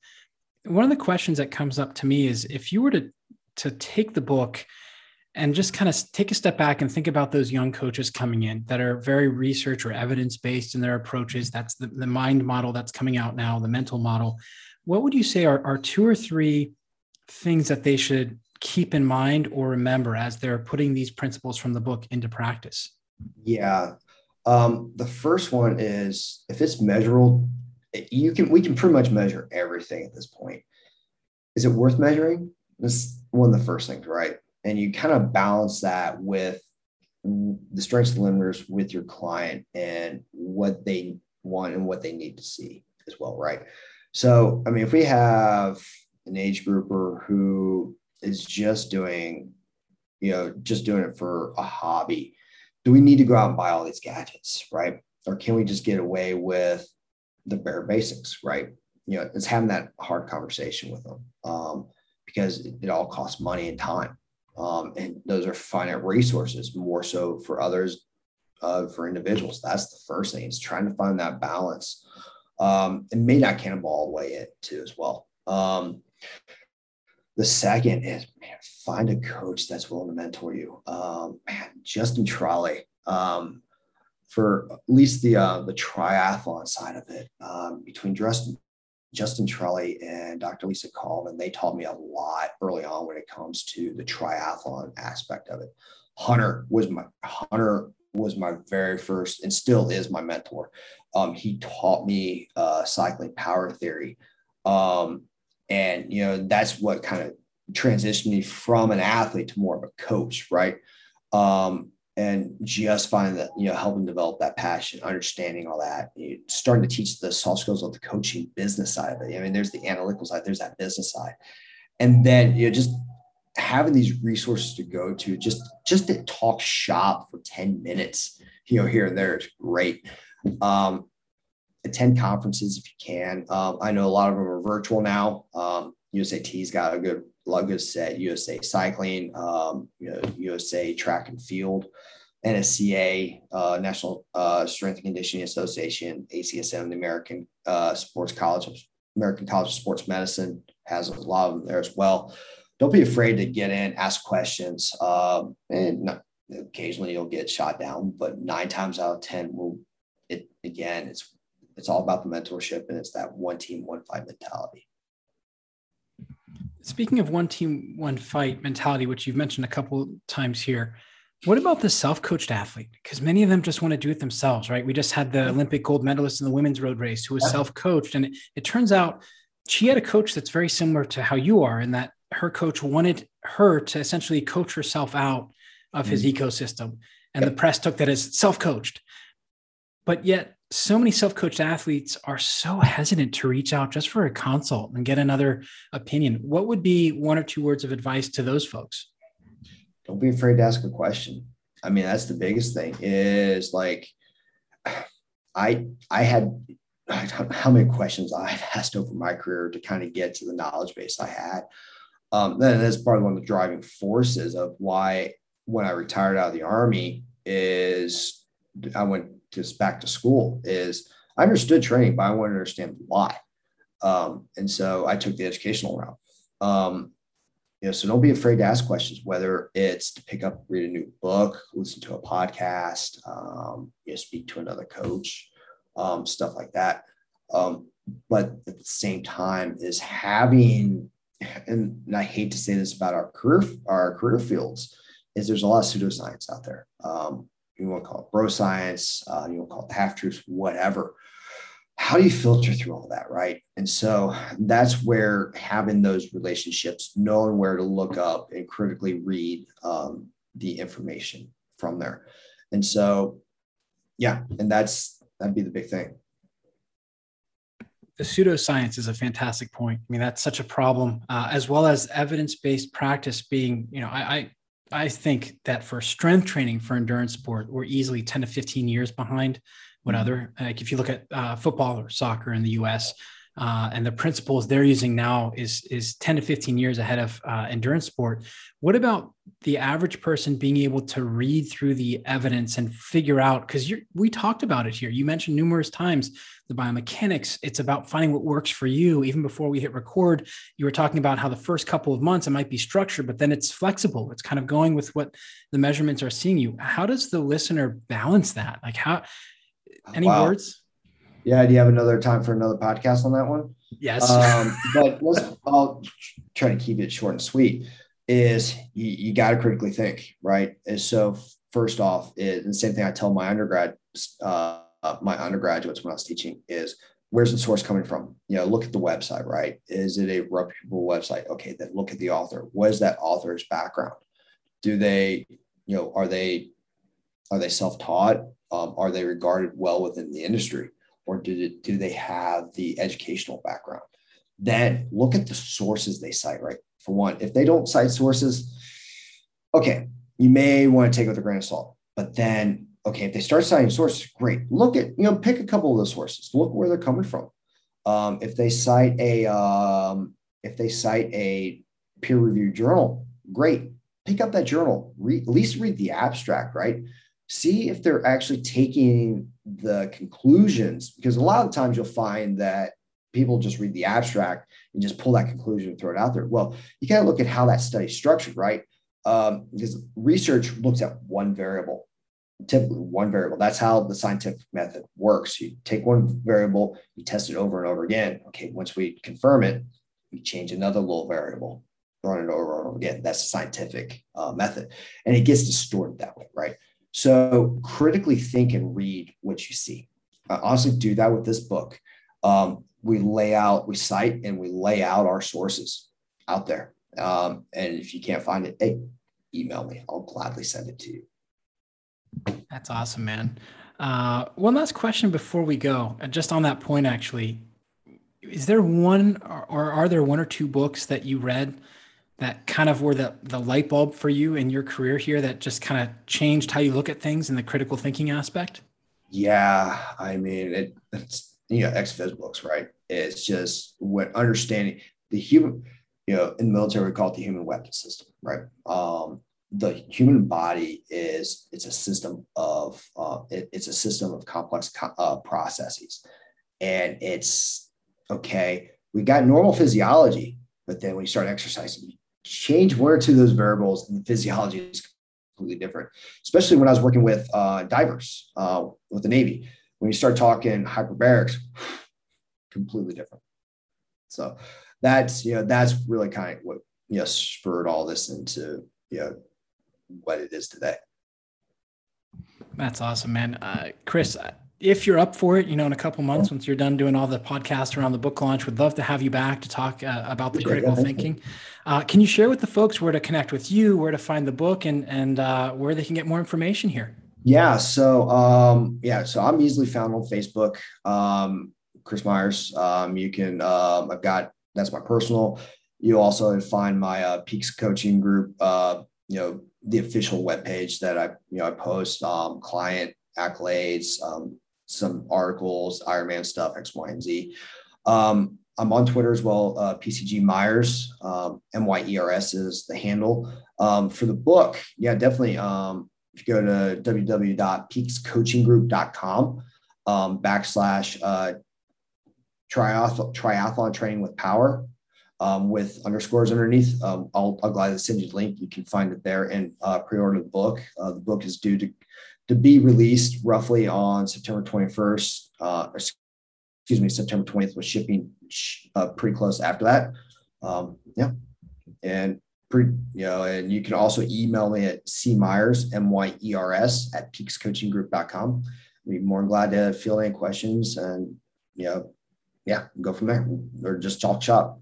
one of the questions that comes up to me is if you were to to take the book and just kind of take a step back and think about those young coaches coming in that are very research or evidence based in their approaches. That's the, the mind model that's coming out now, the mental model. What would you say are, are two or three things that they should keep in mind or remember as they're putting these principles from the book into practice? Yeah. Um, the first one is if it's measurable, you can we can pretty much measure everything at this point. Is it worth measuring? That's one of the first things, right? and you kind of balance that with the strengths and limiters with your client and what they want and what they need to see as well, right? So, I mean, if we have an age grouper who is just doing, you know, just doing it for a hobby, do we need to go out and buy all these gadgets, right? Or can we just get away with the bare basics, right? You know, it's having that hard conversation with them um, because it, it, all costs money and time. Um, and those are finite resources more so for others, uh, for individuals. That's the first thing is trying to find that balance um, and may not cannonball all the way in too as well. Um, the second is man, find a coach that's willing to mentor you. Um, man, Justin Trolley, um, for at least the uh, the triathlon side of it, um, between Justin Justin Trolley and Dr. Lisa Coleman, they taught me a lot early on when it comes to the triathlon aspect of it. Hunter was my Hunter was my very first and still is my mentor. Um, he taught me uh, cycling power theory. Um, and, you know, that's what kind of transitioned me from an athlete to more of a coach, right? Um, and just finding that, you know, helping develop that passion, understanding all that, you starting to teach the soft skills of the coaching business side of it. I mean, there's the analytical side, there's that business side. And then, you know, just having these resources to go to just just to talk shop for 10 minutes you know here and there is great um, attend conferences if you can. Um, i know a lot of them are virtual now. Um, usat's got a good lot set usa cycling um, you know usa track and field nsca uh, national uh, strength and conditioning association acsm the american uh, sports college american college of sports medicine has a lot of them there as well. Don't be afraid to get in, ask questions. Um, and not, occasionally you'll get shot down, but nine times out of 10 will it again, it's, it's all about the mentorship and it's that one team, one fight mentality. Speaking of one team, one fight mentality, which you've mentioned a couple times here, what about the self-coached athlete? Because many of them just want to do it themselves, right? We just had the Olympic gold medalist in the women's road race who was self-coached, and it, it turns out she had a coach that's very similar to how you are in that her coach wanted her to essentially coach herself out of his mm ecosystem. And yep. the press took that as self coached. But yet, so many self coached athletes are so hesitant to reach out just for a consult and get another opinion. What would be one or two words of advice to those folks? Don't be afraid to ask a question. I mean, that's the biggest thing is like, I, I had I don't know how many questions I've asked over my career to kind of get to the knowledge base I had um, then that's probably one of the driving forces of why when I retired out of the army is I went just back to school is I understood training, but I wanted to understand why. Um, and so I took the educational route. Um, you know, so don't be afraid to ask questions, whether it's to pick up, read a new book, listen to a podcast, um, you know, speak to another coach, um, stuff like that. Um, but at the same time, is having and, I hate to say this about our career our career fields, is there's a lot of pseudoscience out there. Um, you want to call it bro science, uh, you want to call it half truths, whatever. How do you filter through all that, right? And so that's where having those relationships, knowing where to look up and critically read um, the information from there. And so, yeah, and that's that'd be the big thing the pseudoscience is a fantastic point. I mean, that's such a problem, uh, as well as evidence-based practice being, you know, I, I, I think that for strength training for endurance sport, we're easily 10 to 15 years behind what mm-hmm. other, like if you look at uh, football or soccer in the US, uh, and the principles they're using now is is 10 to 15 years ahead of uh, endurance sport. What about the average person being able to read through the evidence and figure out because we talked about it here. You mentioned numerous times the biomechanics. It's about finding what works for you. Even before we hit record you were talking about how the first couple of months it might be structured but then it's flexible. It's kind of going with what the measurements are seeing you. How does the listener balance that? Like how any wow. words yeah. Do you have another time for another podcast on that one? Yes. Um, but let's, I'll try to keep it short and sweet. Is you, you got to critically think, right? And so, first off, is the same thing I tell my undergrad, uh, my undergraduates when I was teaching is where's the source coming from? You know, look at the website, right? Is it a reputable website? Okay, then look at the author. What is that author's background? Do they, you know, are they are they self-taught? Um, are they regarded well within the industry? Or do, it, do they have the educational background? Then look at the sources they cite, right? For one, if they don't cite sources, okay, you may want to take it with a grain of salt. But then, okay, if they start citing sources, great. Look at, you know, pick a couple of those sources. Look where they're coming from. Um, if they cite a um, if they cite a peer reviewed journal, great. Pick up that journal. At least read the abstract, right? See if they're actually taking the conclusions, because a lot of times you'll find that people just read the abstract and just pull that conclusion and throw it out there. Well, you got to look at how that study's structured, right? Um, because research looks at one variable typically one variable. That's how the scientific method works. You take one variable, you test it over and over again. Okay, once we confirm it, we change another little variable, run it over and over again. That's the scientific uh, method. And it gets distorted that way, right? So critically think and read what you see. I honestly do that with this book. Um, we lay out, we cite and we lay out our sources out there. Um, and if you can't find it, hey, email me. I'll gladly send it to you. That's awesome, man. Uh, one last question before we go, uh, just on that point, actually, is there one or are there one or two books that you read that kind of were the, the light bulb for you in your career here that just kind of changed how you look at things in the critical thinking aspect? Yeah, I mean, it, it's you know, ex-phys books, right? It's just what understanding the human, you know, in the military we call it the human weapon system, right? Um, the human body is it's a system of uh, it, it's a system of complex uh, processes and it's okay we got normal physiology but then when you start exercising change one or two of those variables and the physiology is completely different especially when i was working with uh, divers uh, with the navy when you start talking hyperbarics completely different so that's you know that's really kind of what you know spurred all this into you know what it is today. That's awesome, man. Uh, Chris, if you're up for it, you know, in a couple months, once you're done doing all the podcasts around the book launch, would love to have you back to talk uh, about the critical thinking. Uh, can you share with the folks where to connect with you, where to find the book, and and uh, where they can get more information here? Yeah. So um, yeah. So I'm easily found on Facebook. Um, Chris Myers. Um, you can. Um, I've got that's my personal. You also find my uh, Peaks Coaching Group. Uh, you know the official webpage that I, you know, I post um, client accolades, um, some articles, Iron Man stuff, X, Y, and Z. Um, I'm on Twitter as well, uh, PCG Myers, um, M-Y-E-R-S is the handle. Um, for the book, yeah, definitely. Um, if you go to www.peakscoachinggroup.com um, backslash uh, triathlon, triathlon training with power, um, with underscores underneath. Um, I'll, I'll gladly send you the link. You can find it there and uh, pre-order the book. Uh, the book is due to, to be released roughly on September 21st. Uh, excuse me, September 20th with shipping uh, pretty close after that. Um, yeah. And pretty, you know, and you can also email me at C Myers, M-Y-E-R-S at peakscoachinggroup.com. I'd be more than glad to field any questions and, you know, yeah, go from there or just talk shop.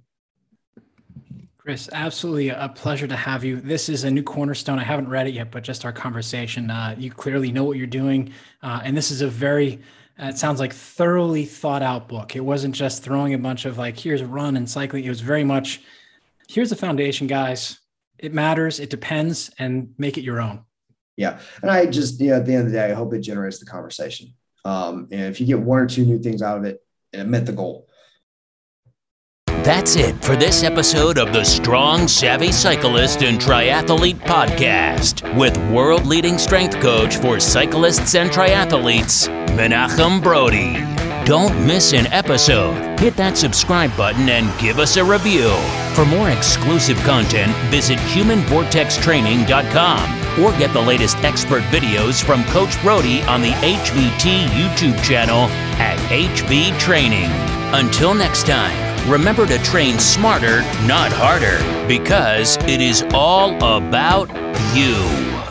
Chris, absolutely a pleasure to have you. This is a new cornerstone. I haven't read it yet, but just our conversation, uh, you clearly know what you're doing. Uh, and this is a very, uh, it sounds like thoroughly thought out book. It wasn't just throwing a bunch of like, here's a run and cycling. It was very much, here's the foundation, guys. It matters, it depends, and make it your own. Yeah. And I just, you know, at the end of the day, I hope it generates the conversation. Um, and if you get one or two new things out of it, it met the goal. That's it for this episode of the Strong, Savvy Cyclist and Triathlete podcast with world leading strength coach for cyclists and triathletes, Menachem Brodie. Don't miss an episode. Hit that subscribe button and give us a review. For more exclusive content, visit humanvortextraining.com or get the latest expert videos from Coach Brodie on the HVT YouTube channel at HV Training. Until next time remember to train smarter, not harder, because it is all about you.